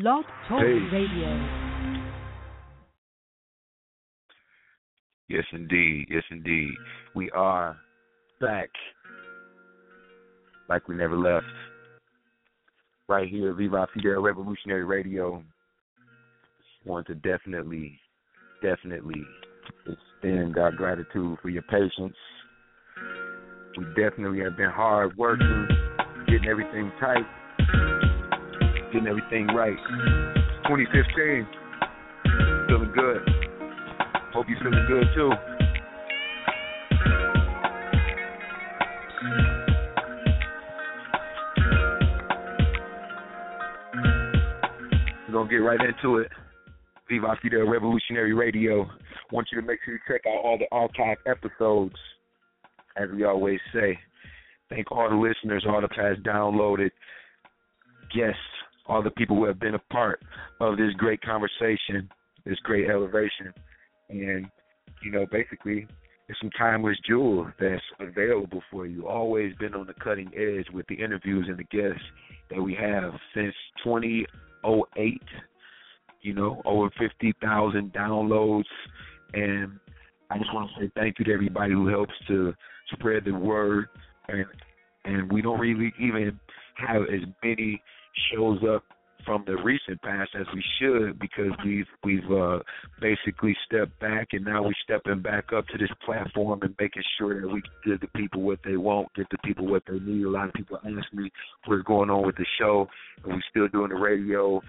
Blog Talk Hey. Radio. Yes, indeed. Yes, indeed. We are back like we never left. Right here, Viva Fidel Revolutionary Radio. Want to definitely, definitely extend our gratitude for your patience. We definitely have been hard working, getting everything tight, getting everything right. 2015, feeling good. Hope you're feeling good too. We're gonna get right into it. Viva Fidel Revolutionary Radio. Want you to make sure you check out all the archive episodes. As we always say, thank all the listeners, all the past downloaded guests, all the people who have been a part of this great conversation, this great elevation and you know basically it's some timeless jewel that's available for you. Always been on the cutting edge with the interviews and the guests that we have since 2008. You know, over 50,000 downloads, and I just want to say thank you to everybody who helps to spread the word. And and we don't really even have as many shows up from the recent past as we should because we've we've uh, basically stepped back and now we're stepping back up to this platform and making sure that we give the people what they want, give the people what they need. A lot of people ask me what's going on with the show, and we still doing the radio.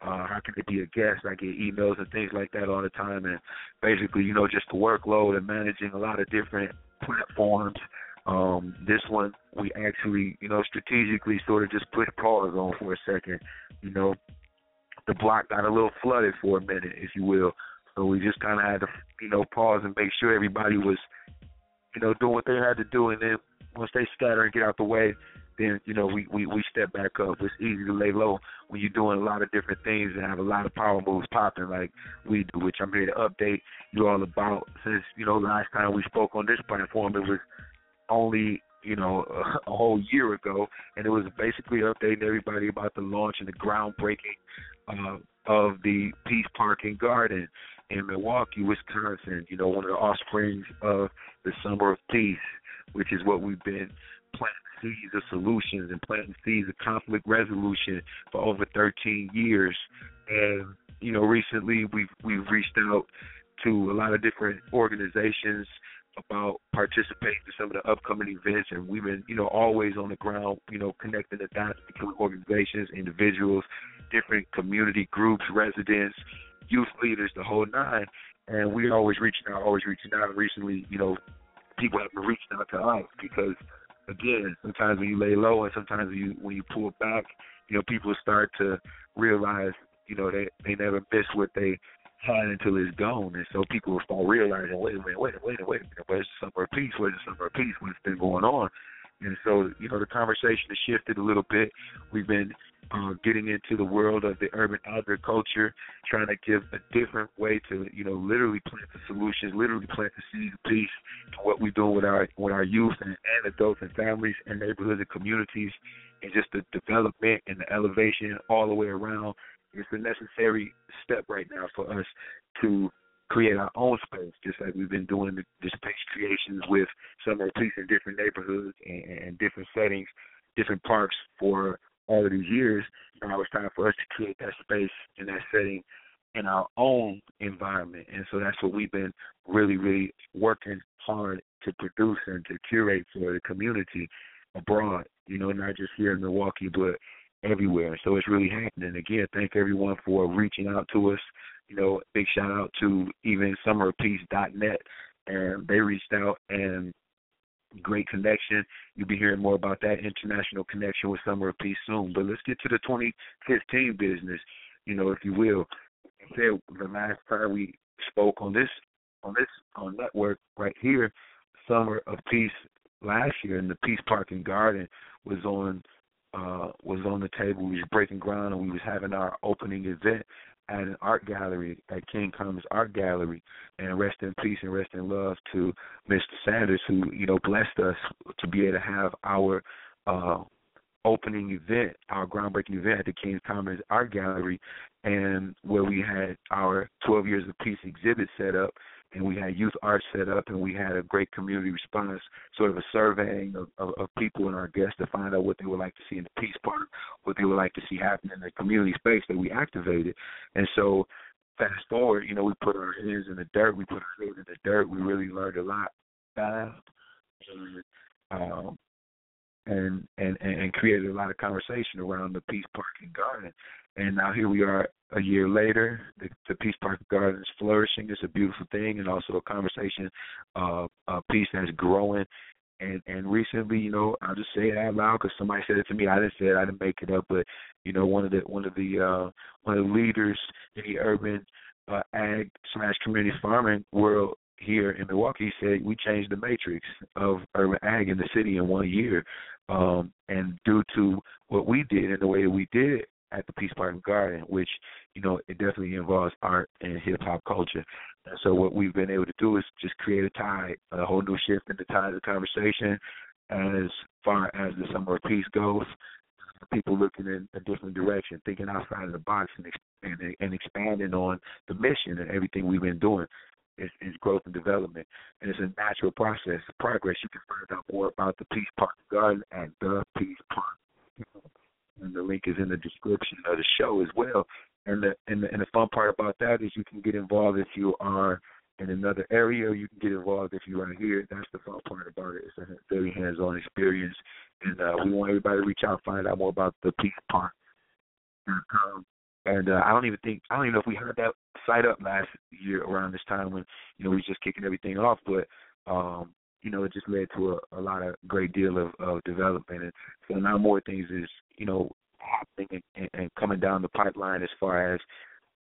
Uh, how can it be a guest? I get emails and things like that all the time, and basically, you know, just the workload and managing a lot of different platforms. Um, this one we actually, you know, strategically sort of just put pause on for a second. You know, the block got a little flooded for a minute, if you will. So we just kind of had to, you know, pause and make sure everybody was, you know, doing what they had to do. And then once they scatter and get out the way, then you know we we we step back up. It's easy to lay low when you're doing a lot of different things and have a lot of power moves popping like we do, which I'm here to update you all about. Since you know last time we spoke on this platform, it was only you know a, whole year ago, and it was basically updating everybody about the launch and the groundbreaking uh, of the Peace Park and Garden in Milwaukee, Wisconsin. You know, one of the offsprings of the Summer of Peace, which is what we've been planting seeds of solutions and planting seeds of conflict resolution for over 13 years. And you know, recently we've we've reached out to a lot of different organizations about participating in some of the upcoming events and we've been, you know, always on the ground, you know, connecting the dots between organizations, individuals, different community groups, residents, youth leaders, the whole nine. And we're always reaching out, always reaching out. And recently, you know, people have been reaching out to us because again, sometimes when you lay low and sometimes when you when you pull back, you know, people start to realize, you know, they they never miss what they had until it's gone. And so people will start realizing, wait a minute, wait a minute, wait a minute, where's the summer of peace? Where's the summer of peace? What's been going on? And so, you know, the conversation has shifted a little bit. We've been uh, getting into the world of the urban agriculture, trying to give a different way to, you know, literally plant the solutions, literally plant the seeds of peace to what we're doing with our with our youth and, and adults and families and neighborhoods and communities, and just the development and the elevation all the way around. It's a necessary step right now for us to create our own space, just like we've been doing the, the space creations with Summer of Peace in different neighborhoods and, and different settings, different parks for all of these years. Now it's time for us to create that space and that setting in our own environment. And so that's what we've been really, really working hard to produce and to curate for the community abroad, you know, not just here in Milwaukee, but everywhere. So it's really happening. Again, thank everyone for reaching out to us. You know, big shout out to even summerpeace.net. And they reached out and great connection. You'll be hearing more about that international connection with Summer of Peace soon. But let's get to the 2015 business, you know, if you will. The last time we spoke on this on this on network right here, Summer of Peace last year in the Peace Park and Garden was on uh was on the table. We was breaking ground and we was having our opening event at an art gallery at King Commons Art Gallery. And rest in peace and rest in love to Mr. Sanders who, you know, blessed us to be able to have our uh opening event, our groundbreaking event at the King Commons Art Gallery, and where we had our 12 Years of Peace exhibit set up, and we had youth art set up, and we had a great community response, sort of a surveying of, of, of people and our guests to find out what they would like to see in the Peace Park, what they would like to see happen in the community space that we activated. And so fast forward, you know, we put our hands in the dirt, we put our hands in the dirt, we really learned a lot. And, um, and and and created a lot of conversation around the Peace Park and Garden. And now here we are a year later. The, the Peace Park and Garden is flourishing. It's a beautiful thing, and also a conversation, uh, a piece that's growing. And and recently, you know, I'll just say it out loud because somebody said it to me. I didn't say it. I didn't make it up. But you know, one of the one of the uh, one of the leaders in the urban uh, ag slash community farming world here in Milwaukee said we changed the matrix of urban ag in the city in one year. Um, and due to what we did and the way that we did it at the Peace Park Garden, which, you know, it definitely involves art and hip hop culture. And so what we've been able to do is just create a tide, a whole new shift in the tide of the conversation as far as the summer of peace goes. People looking in a different direction, thinking outside of the box, and, and and expanding on the mission and everything we've been doing is, is growth and development, and it's a natural process, progress. You can find out more about the Peace Park Garden at the Peace Park, and the link is in the description of the show as well. And the and the, and the fun part about that is you can get involved if you are in another area. You can get involved if you are here. That's the fun part about it. It's a very hands-on experience, and uh, we want everybody to reach out, find out more about the Peace Park. And uh, I don't even think I don't even know if we had that site up last year around this time when you know we was just kicking everything off, but um, you know it just led to a, a lot of great deal of, of development, and so now more things is you know happening and, and coming down the pipeline as far as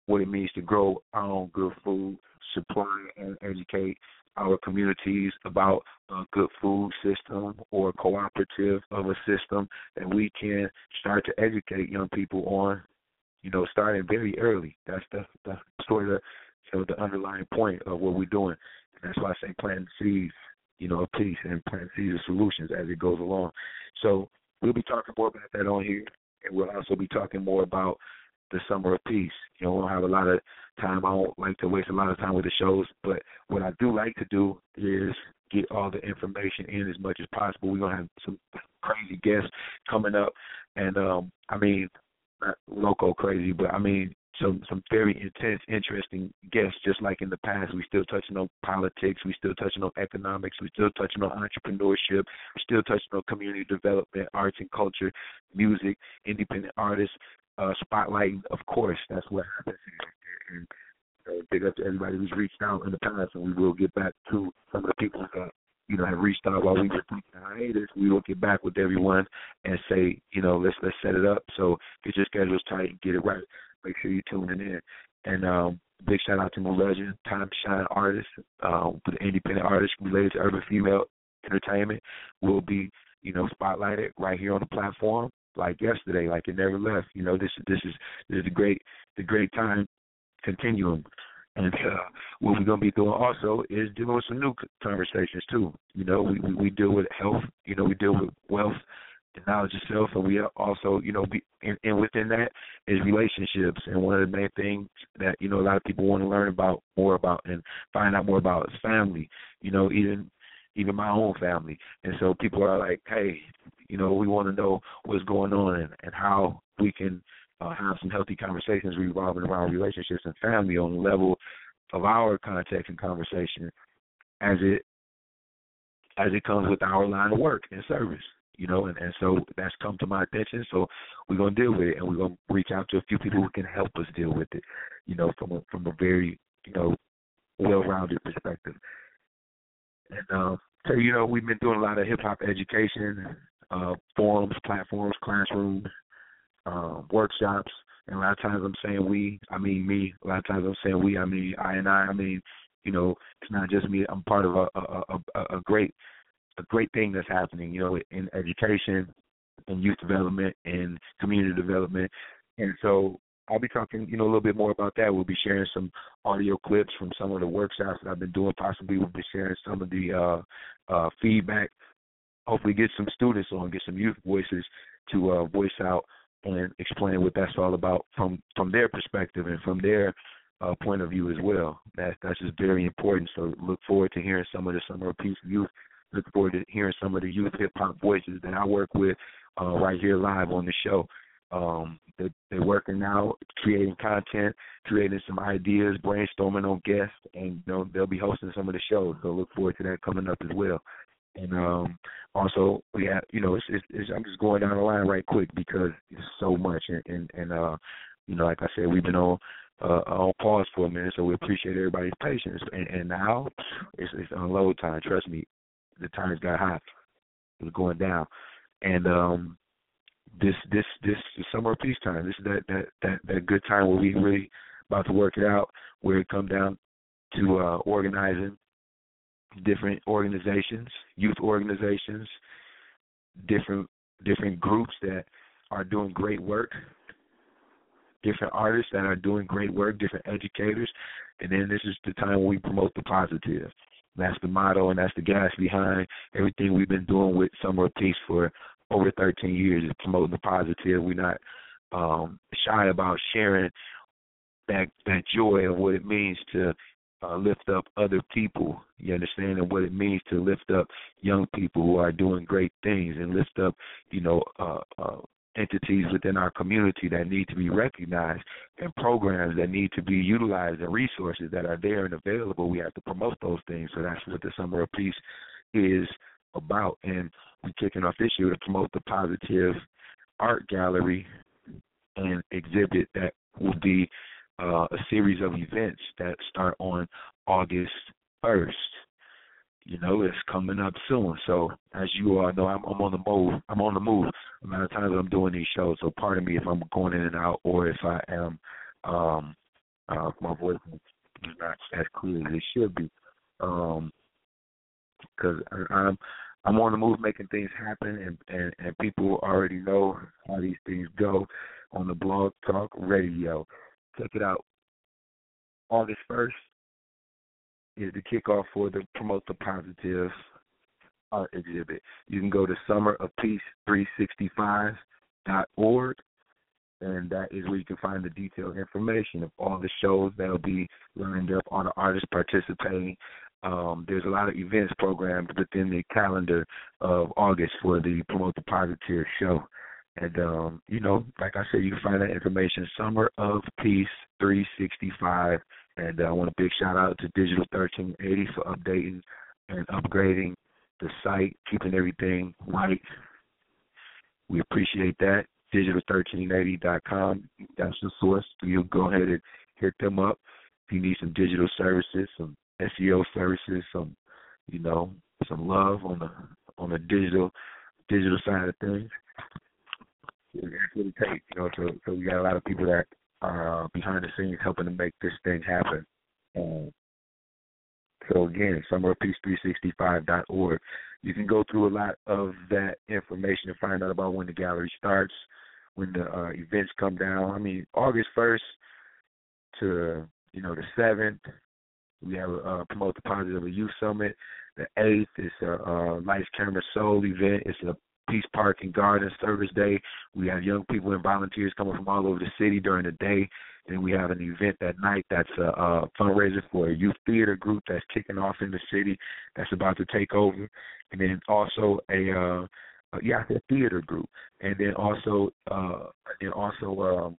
what it means to grow our own good food, supply and educate our communities about a good food system or cooperative of a system that we can start to educate young people on you know, starting very early. That's the that's sort of the underlying point of what we're doing. And that's why I say plant seeds, you know, of peace and plant seeds of solutions as it goes along. So we'll be talking more about that on here, and we'll also be talking more about the summer of peace. You know, we don't have a lot of time. I don't like to waste a lot of time with the shows, but what I do like to do is get all the information in as much as possible. We're gonna have some crazy guests coming up, and um, I mean, loco crazy, but I mean some some very intense, interesting guests. Just like in the past, we still touching on politics, we still touching on economics, we still touching on entrepreneurship, we still touching on community development, arts and culture, music, independent artists, uh, spotlighting. Of course, that's what happens. And, uh, big up to everybody who's reached out in the past, and we will get back to some of the people that you know, have reached out while we were taking hiatus, we will get back with everyone and say, you know, let's let's set it up. So get your schedules tight and get it right. Make sure you're tuning in. And um, big shout out to my legend, Time Shine artist, um, the independent artist related to urban female entertainment will be, you know, spotlighted right here on the platform like yesterday, like it never left. You know, this this is this is the great the great time continuum and uh, what we're going to be doing also is dealing with some new conversations too. You know, we, we we deal with health. You know, we deal with wealth and knowledge of self, and we also, you know, be and, and within that is relationships. And one of the main things that you know a lot of people want to learn about more about and find out more about is family. You know, even even my own family. And so people are like, hey, you know, we want to know what's going on and, and how we can uh, have some healthy conversations revolving around relationships and family on the level of our context and conversation as it as it comes with our line of work and service you know, and, and so that's come to my attention. So we're gonna deal with it, and we're gonna reach out to a few people who can help us deal with it, you know, from a from a very you know well-rounded perspective. And uh, so you know, we've been doing a lot of hip hop education, uh, forums, platforms, classrooms, um, workshops. And a lot of times I'm saying we, I mean me. A lot of times I'm saying we, I mean I and I. I mean, you know, it's not just me. I'm part of a a, a, a great a great thing that's happening. You know, in education, in youth development, and community development. And so I'll be talking, you know, a little bit more about that. We'll be sharing some audio clips from some of the workshops that I've been doing. Possibly we'll be sharing some of the uh, uh, feedback. Hopefully, get some students on, get some youth voices to uh, voice out and explain what that's all about from from their perspective and from their uh, point of view as well. That that's just very important. So look forward to hearing some of the Summer of youth. Look forward to hearing some of the youth hip hop voices that I work with uh, right here live on the show. Um, they, they're working now, creating content, creating some ideas, brainstorming on guests, and you know they'll be hosting some of the shows. So look forward to that coming up as well. And um, also, we have, you know, it's, it's, it's, I'm just going down the line right quick because it's so much, and and, and uh, you know, like I said, we've been on uh, on pause for a minute, so we appreciate everybody's patience. And, and now it's, it's unload time. Trust me, the times got hot. It's going down, and um, this this this is summer peace time. This is that that that that good time where we really about to work it out, where it come down to uh, organizing different organizations, youth organizations, different different groups that are doing great work, different artists that are doing great work, different educators, and then this is the time when we promote the positive. That's the motto and that's the gas behind everything we've been doing with Summer of Peace for over 13 years is promoting the positive. We're not um, shy about sharing that that joy of what it means to uh, lift up other people. You understand and what it means to lift up young people who are doing great things and lift up, you know, uh, uh, entities within our community that need to be recognized and programs that need to be utilized and resources that are there and available. We have to promote those things. So that's what the Summer of Peace is about. And we're kicking off this year to promote the positive art gallery and exhibit that will be uh, a series of events that start on August 1st. You know, it's coming up soon. So as you all know, I'm, I'm on the move. I'm on the move. A lot of times I'm doing these shows. So pardon me if I'm going in and out or if I am um uh my voice is not as clear as it should be. Um because I'm I'm on the move making things happen and, and, and people already know how these things go on the blog talk radio. Check it out. August first is the kickoff for the Promote the Positive art exhibit. You can go to summerofpeace365.org, and that is where you can find the detailed information of all the shows that'll be lined up, all the artists participating. Um, there's a lot of events programmed within the calendar of August for the Promote the Positive show. And um, you know, like I said, you can find that information Summer of Peace 365 and uh, I want a big shout out to Digital 1380 for updating and upgrading the site, keeping everything right. We appreciate that. Digital1380.com. That's the source. You go ahead and hit them up if you need some digital services, some SEO services, some you know, some love on the on the digital digital side of things. That's what it takes, you know. So, so we got a lot of people that uh, behind the scenes helping to make this thing happen. Um, so again, summerofpeace365.org. You can go through a lot of that information and find out about when the gallery starts, when the uh, events come down. I mean, August 1st to you know the 7th, we have a uh, promote the positive youth summit. The 8th is a uh, Lights Camera Soul event. It's a Peace Park and Garden Service Day. We have young people and volunteers coming from all over the city during the day. Then we have an event that night that's a, a fundraiser for a youth theater group that's kicking off in the city that's about to take over. And then also a uh a theater group. And then also uh and also um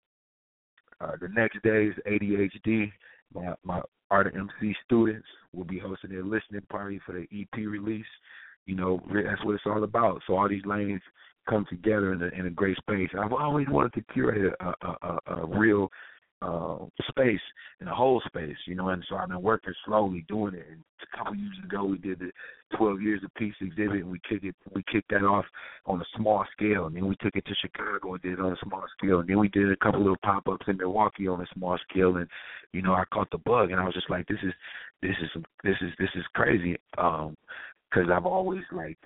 uh the next day is ADHD. My my art MC students will be hosting their listening party for the EP release you know, that's what it's all about. So all these lanes come together in a, in a great space. I've always wanted to curate a, a, a, a real uh, space in a whole space, you know, and so I've been working slowly doing it. And a couple of years ago, we did the 12 Years of Peace exhibit, and we kicked it, we kicked that off on a small scale, and then we took it to Chicago and did it on a small scale, and then we did a couple little pop-ups in Milwaukee on a small scale, and you know, I caught the bug, and I was just like, this is, this is, this is, this is crazy. Um, because I've always like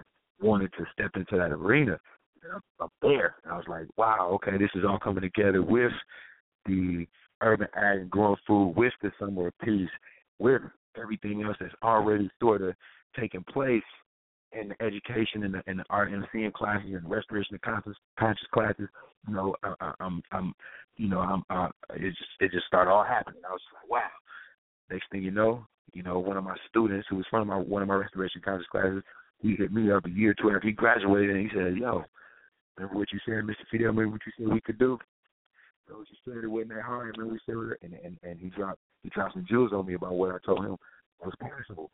wanted to step into that arena up there. And I was like, wow, okay, this is all coming together with the urban ag and growing food, with the summer of peace, with everything else that's already sort of taking place in the education and the, and the art and the seeing classes and restoration of conscious conscious classes, you know, I, I, I'm I'm you know I'm uh, it just it just started all happening. I was like, wow. Next thing you know, you know, one of my students who was from my one of my restoration conscious classes, he hit me up a year or two after he graduated, and he said, "Yo, remember what you said, Mr. Fidel? Remember what you said we could do?" So you said it wasn't that hard. Remember we said, and and and he dropped he dropped some jewels on me about what I told him was possible.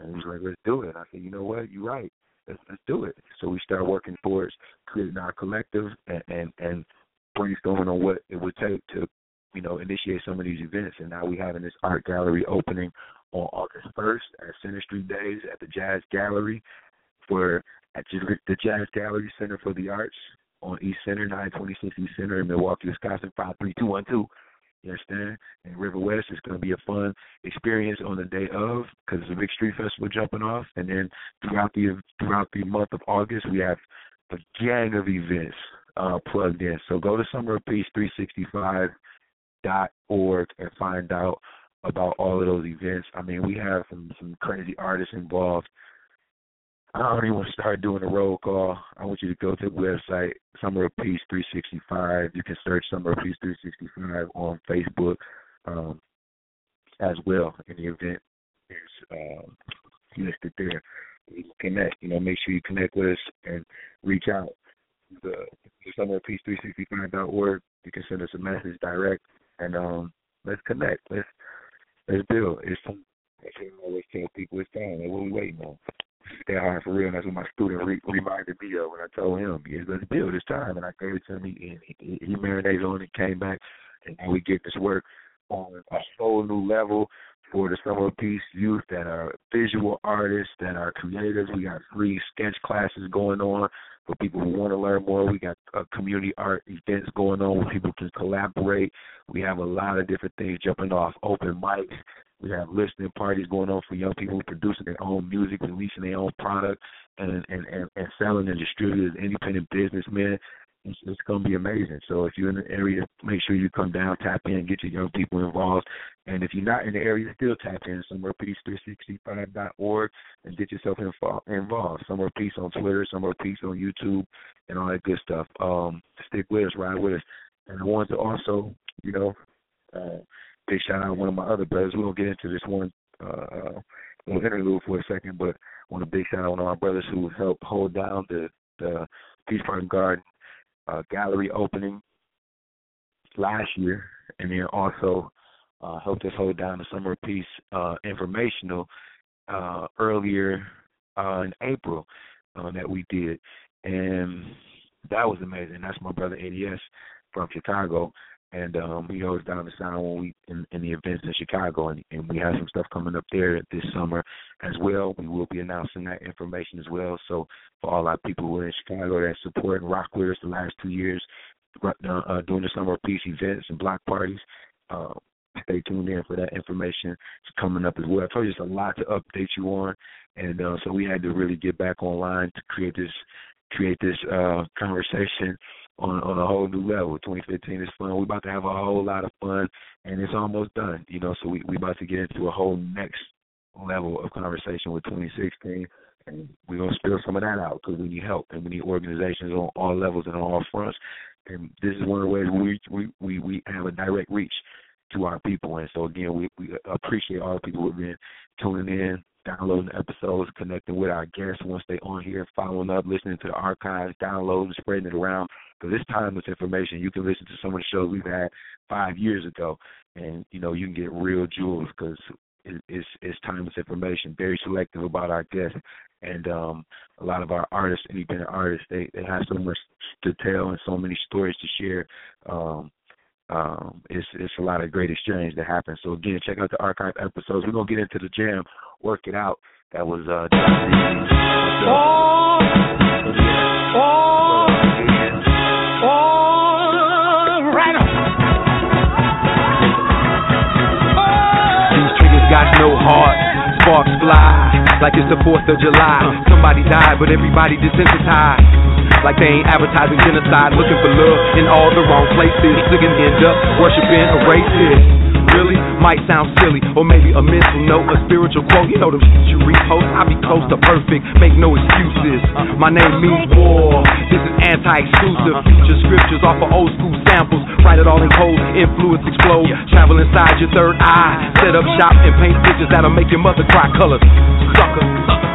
And he was like, "Let's do it." I said, "You know what? You're right. Let's let's do it." So we started working towards creating our collective and and, and brainstorming on what it would take to, you know, initiate some of these events. And now we having this art gallery opening on August 1st at Center Street Days at the Jazz Gallery for at the Jazz Gallery Center for the Arts on East Center, 926 East Center in Milwaukee, Wisconsin, 53212. You understand? And River West is going to be a fun experience on the day of because it's a big street festival jumping off, and then throughout the throughout the month of August we have a gang of events uh, plugged in. So go to Summer of Peace 365 dot org and find out about all of those events. I mean, we have some some crazy artists involved. I don't even want to start doing a roll call. I want you to go to the website, Summer of Peace 365. You can search Summer of Peace 365 on Facebook um, as well. And the event is um, listed there. You connect. You know, make sure you connect with us and reach out. The, the Summer of Peace 365.org. You can send us a message direct, and um, let's connect. Let's let's build. It's. I always tell people it's time. What we waiting on? Stay hard for real. And that's what my student re- reminded me of when I told him, "Yeah, let's build this time." And I gave it to him. He, he, he marinated on it, came back, and we get this work on a whole new level for the Summer Peace youth that are visual artists, that are creators. We got free sketch classes going on for people who want to learn more. We got uh, community art events going on where people can collaborate. We have a lot of different things jumping off, open mics, we have listening parties going on for young people producing their own music, releasing their own product, and and and, and selling and distributing as independent businessmen. It's, it's going to be amazing. So if you're in the area, make sure you come down, tap in, get your young people involved. And if you're not in the area, still tap in Summer Peace 365.org and get yourself involved. Summer Peace on Twitter, Summer Peace on YouTube, and all that good stuff. Um, stick with us, ride with us. And I want to also, you know, uh, big shout out to one of my other brothers. We don't get into this one uh, little interlude for a second, but I want a big shout out to one of my brothers who helped hold down the the Peace Park Garden uh, gallery opening last year, and then also uh, helped us hold down the Summer Peace uh, informational uh, earlier uh, in April uh, that we did, and that was amazing. That's my brother ADS from Chicago, and um, he holds down the sound when we in, in the events in Chicago, and, and we have some stuff coming up there this summer as well. We will be announcing that information as well. So for all our people who are in Chicago that support rock with us the last two years, uh, uh, doing the summer peace events and block parties. Uh, stay tuned in for that information. It's coming up as well. I told you there's a lot to update you on, and uh, so we had to really get back online to create this create this uh, conversation on on a whole new level. 2015 is fun. We're about to have a whole lot of fun, and it's almost done. You know, so we we about to get into a whole next level of conversation with 2016, and we're gonna spill some of that out because we need help and we need organizations on all levels and on all fronts. And this is one of the ways we we we we have a direct reach to our people. And so again, we we appreciate all the people who've been tuning in downloading episodes, connecting with our guests once they're on here, following up, listening to the archives, downloading, spreading it around. Because this timeless information, you can listen to some of the shows we've had five years ago, and you know you can get real jewels because it's it's timeless information. Very selective about our guests, and um, a lot of our artists, independent artists, they they have so much to tell and so many stories to share. Um, um, it's it's a lot of great exchange that happens. So again, check out the archive episodes. We're gonna get into the jam, work it out. That was uh. Oh, right These triggers got no heart, sparks fly like it's the 4th of July. Somebody died, but everybody desensitized. Like they ain't advertising genocide, looking for love in all the wrong places. Still end up worshiping a racist. Really? might sound silly, or maybe a mental note, a spiritual quote. You know shit you repost. I be close to perfect, make no excuses. My name means war. This is anti-exclusive. Uh-huh. Future scriptures off of old school samples. Write it all in code, influence explode. Travel inside your third eye. Set up shop and paint pictures that'll make your mother cry colors. Sucker.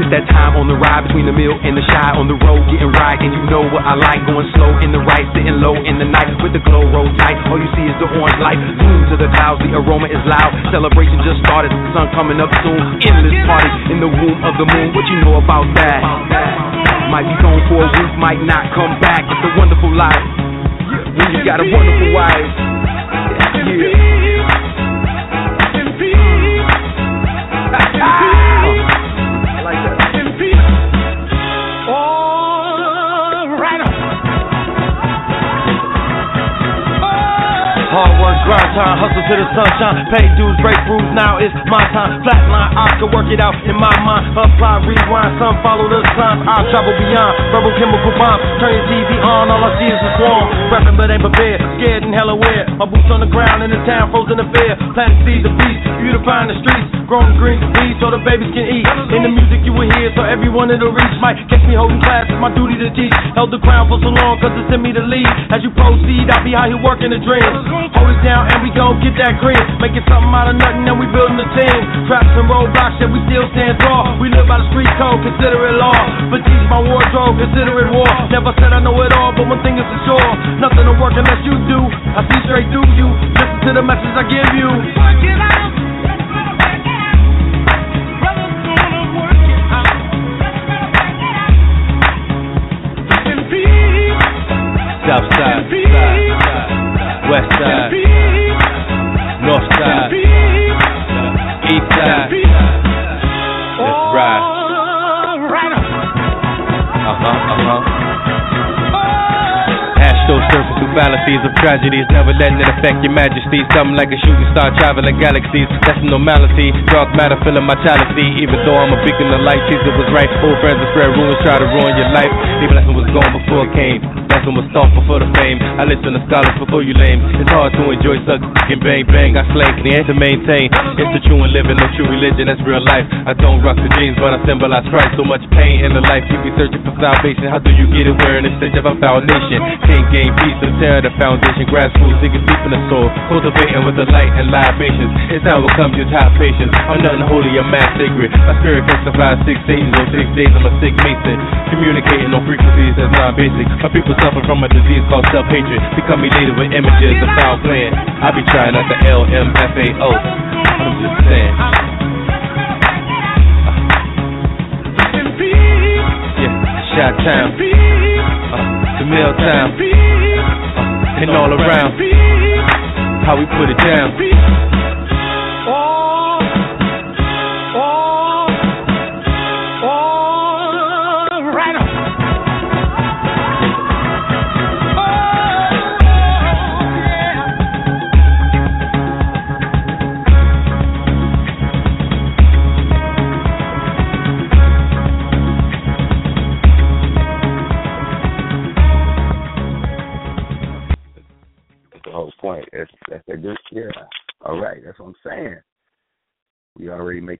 This that time on the ride between the mill and the shy on the road, getting right, and you know what I like. Going slow in the right, sitting low in the night with the glow roll tight. All you see is the orange light. Zoom to the clouds, the aroma is loud. Celebration just started, sun coming up soon. Endless party in the womb of the moon. What you know about that? Might be gone for a week, might not come back. It's a wonderful life. When you got a wonderful wife. Sunshine. Pay dues, break rules, now it's my time. Flatline, I can work it out in my mind. Apply, rewind, some follow the signs. I travel beyond verbal chemical bombs. Turn your TV on, all I see is a swarm. Rapping but ain't prepared, scared and hella weird. My boots on the ground in the town, frozen in fear. Planting seeds of peace, beautifying the streets. Growing green seeds so the babies can eat. In the music you will hear, so everyone it'll reach. Might catch me holding class, it's my duty to teach. Held the crown for so long, cause it's in me to lead. As you proceed, I'll be out here working the dream. Hold it down and we gon' get that green. Making something out of nothing and we building a team. Traps and roadblocks, yeah, we still stand tall. We live by the street code, consider it law. But these my wardrobe, consider it war. Never said I know it all, but one thing is for sure. Nothing to work unless you do. I see straight through you. Listen to the message I give you. West Side. North side, east side. Let's ride. Uh huh, uh huh. Hash those surface through fallacies of tragedies, never letting it affect your majesty. Something like a shooting star traveling galaxies. That's normality. Dark matter filling my chalice. Even though I'm a beacon of light, Caesar was right. Old friends and spread rumors try to ruin your life. Even lesson was gone before it came. Thoughtful for the fame. I listen to scholars before you lame. It's hard to enjoy suck and bang bang. I slay the end to maintain. It's the true and living, no true religion. That's real life. I don't rock the jeans, but I symbolize Christ. So much pain in the life. You be searching for salvation. How do you get it? Wearing the stench of a foundation. Can't gain peace and tear the foundation. Grassroots digging deep in the soul. Cultivating with the light and libations. It's how it comes. Just have patience. I'm nothing holy, I'm mad sacred. My spirit can survive six days or six days. I'm a sick mason. Communicating on frequencies that's not basic. My people suffer from a disease called self-hatred. Become elated with images of foul playing. I be trying not to L-M-F-A-O. I'm just saying. Yeah, Shot Town. Uh, the Mill Town. And all around. How we put it down.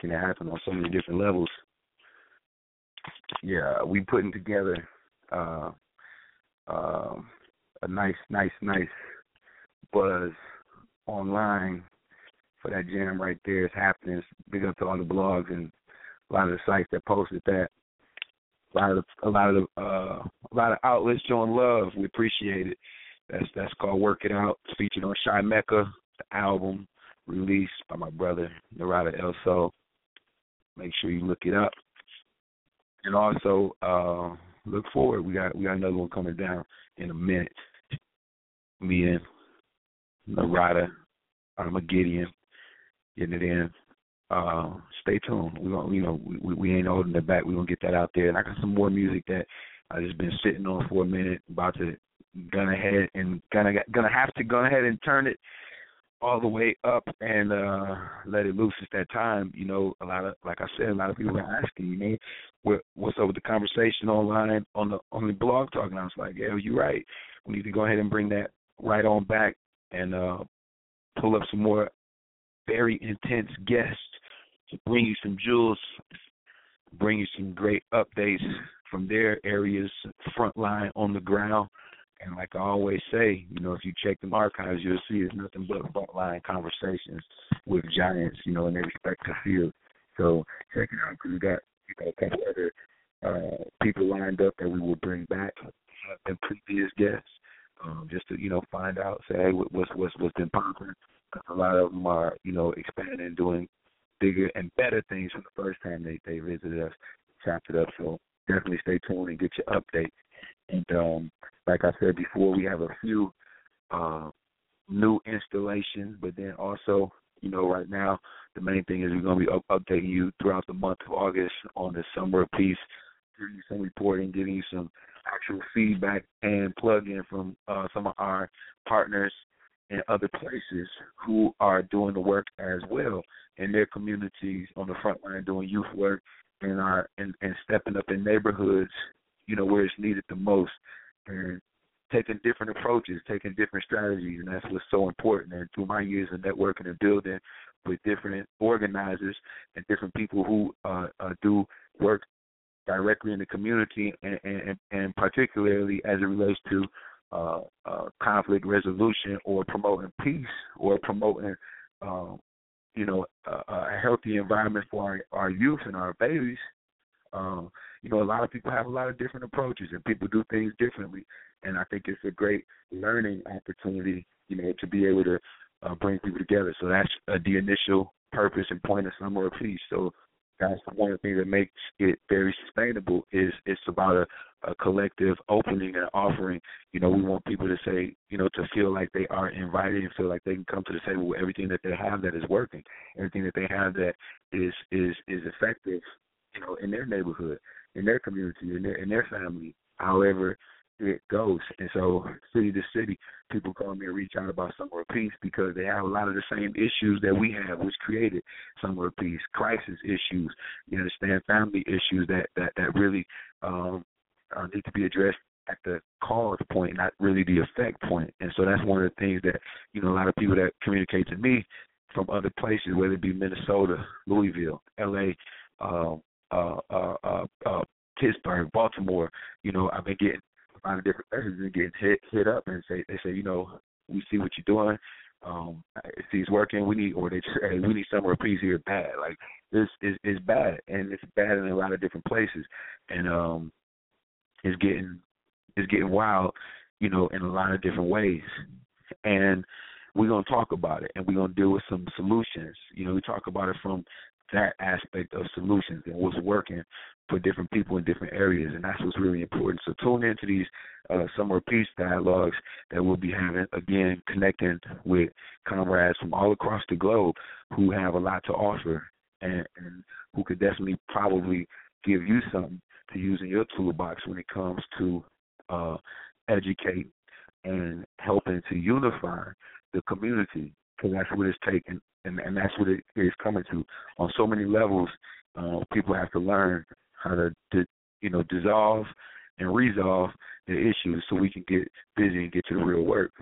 Making it happen on so many different levels. Yeah, we putting together uh, uh, a nice, nice, nice buzz online for that jam right there. It's happening. It's big up to all the blogs and a lot of the sites that posted that. A lot of the, a lot of the, uh, a lot of outlets showing love. We appreciate it. That's that's called Work It Out. Featured on Shy Mecca, the album released by my brother Narada El Sol. Make sure you look it up, and also uh, look forward. We got we got another one coming down in a minute. Me and Narada Armageddon getting it in. Uh, stay tuned. We going you know we, we ain't holding it back. We gonna get that out there. And I got some more music that I just been sitting on for a minute. About to gonna ahead and gonna gonna have to go ahead and turn it all the way up and uh let it loose at that time. You know, a lot of like I said, a lot of people are asking, you know, what what's up with the conversation online on the on the blog talk and I was like, Yeah, you're right. We need to go ahead and bring that right on back and uh pull up some more very intense guests to bring you some jewels, bring you some great updates from their areas, front line on the ground. And like I always say, you know, if you check them archives, you'll see it's nothing but frontline conversations with giants, you know, in their respective fields. So check it out because we got you know a couple other uh, people lined up that we will bring back and previous guests, um, just to you know find out, say hey, what's what's what's been popular. Cause a lot of them are you know expanding and doing bigger and better things from the first time they they visited us, chopped it up. So definitely stay tuned and get your update. And um, like I said before, we have a few uh, new installations, but then also, you know, right now the main thing is we're going to be up- updating you throughout the month of August on the summer peace, giving you some reporting, giving you some actual feedback and plug in from uh, some of our partners in other places who are doing the work as well in their communities on the front line doing youth work and are and, and stepping up in neighborhoods, you know, where it's needed the most and taking different approaches, taking different strategies and that's what's so important. And through my years of networking and building with different organizers and different people who uh, uh do work directly in the community and, and, and particularly as it relates to uh, uh, conflict resolution or promoting peace or promoting um, you know, a, a healthy environment for our, our youth and our babies. Um, you know, a lot of people have a lot of different approaches and people do things differently. And I think it's a great learning opportunity, you know, to be able to uh, bring people together. So that's uh, the initial purpose and point of Summer of Peace. So that's one of the things that makes it very sustainable is it's about a, a collective opening and offering. You know, we want people to say, you know, to feel like they are invited and feel like they can come to the table with everything that they have that is working, everything that they have that is is is effective, you know, in their neighborhood, in their community, in their in their family. However, it goes. And so, city to city, people call me and reach out about Summer of Peace because they have a lot of the same issues that we have, which created Summer of Peace, crisis issues, you understand, family issues that that that really um, uh, need to be addressed at the cause point, not really the effect point. And so that's one of the things that you know a lot of people that communicate to me from other places, whether it be Minnesota, Louisville, L.A. Um, uh, uh, uh, uh, Pittsburgh, Baltimore. You know, I've been getting find different messages and getting hit hit up and say they say, you know, we see what you're doing. Um, if he's working, we need or they say, hey, we need somewhere peace here bad. Like this is is bad and it's bad in a lot of different places. And um it's getting it's getting wild, you know, in a lot of different ways. And we're gonna talk about it and we're gonna deal with some solutions. You know, we talk about it from that aspect of solutions and what's working for different people in different areas, and that's what's really important. So tune into these uh, summer peace dialogues that we'll be having again, connecting with comrades from all across the globe who have a lot to offer and, and who could definitely probably give you something to use in your toolbox when it comes to uh, educate and helping to unify the community because that's what it's taking and, and that's what it is coming to on so many levels. Uh, people have to learn how to, to you know dissolve and resolve the issues so we can get busy and get to the real work.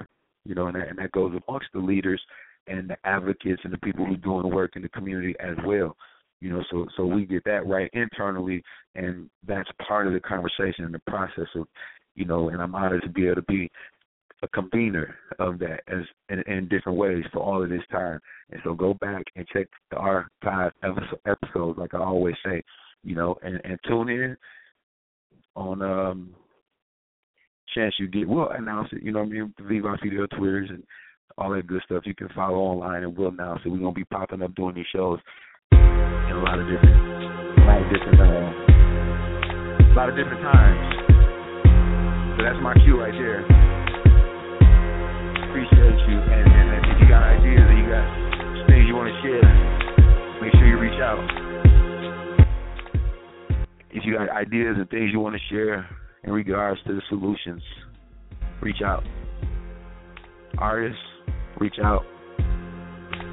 You know, and that, and that goes amongst the leaders and the advocates and the people who are doing the work in the community as well. You know, so so we get that right internally, and that's part of the conversation and the process of, you know, and I'm honored to be able to be a convener of that as in, in different ways for all of this time. And so go back and check the archive episodes, like I always say, you know, and, and tune in on um chance you get. We'll announce it, you know what I mean? Viva Fidel Twitters and all that good stuff. You can follow online and we'll announce it. We're gonna be popping up doing these shows in a lot of different a lot of different uh, a lot of different times. So that's my cue right there. Appreciate you and, and if you got ideas and you got things you want to share, make sure you reach out if you got ideas and things you want to share in regards to the solutions, reach out. Artists, reach out.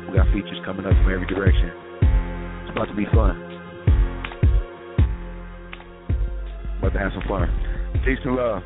We got features coming up from every direction. It's about to be fun. About to have some fun. Peace and love.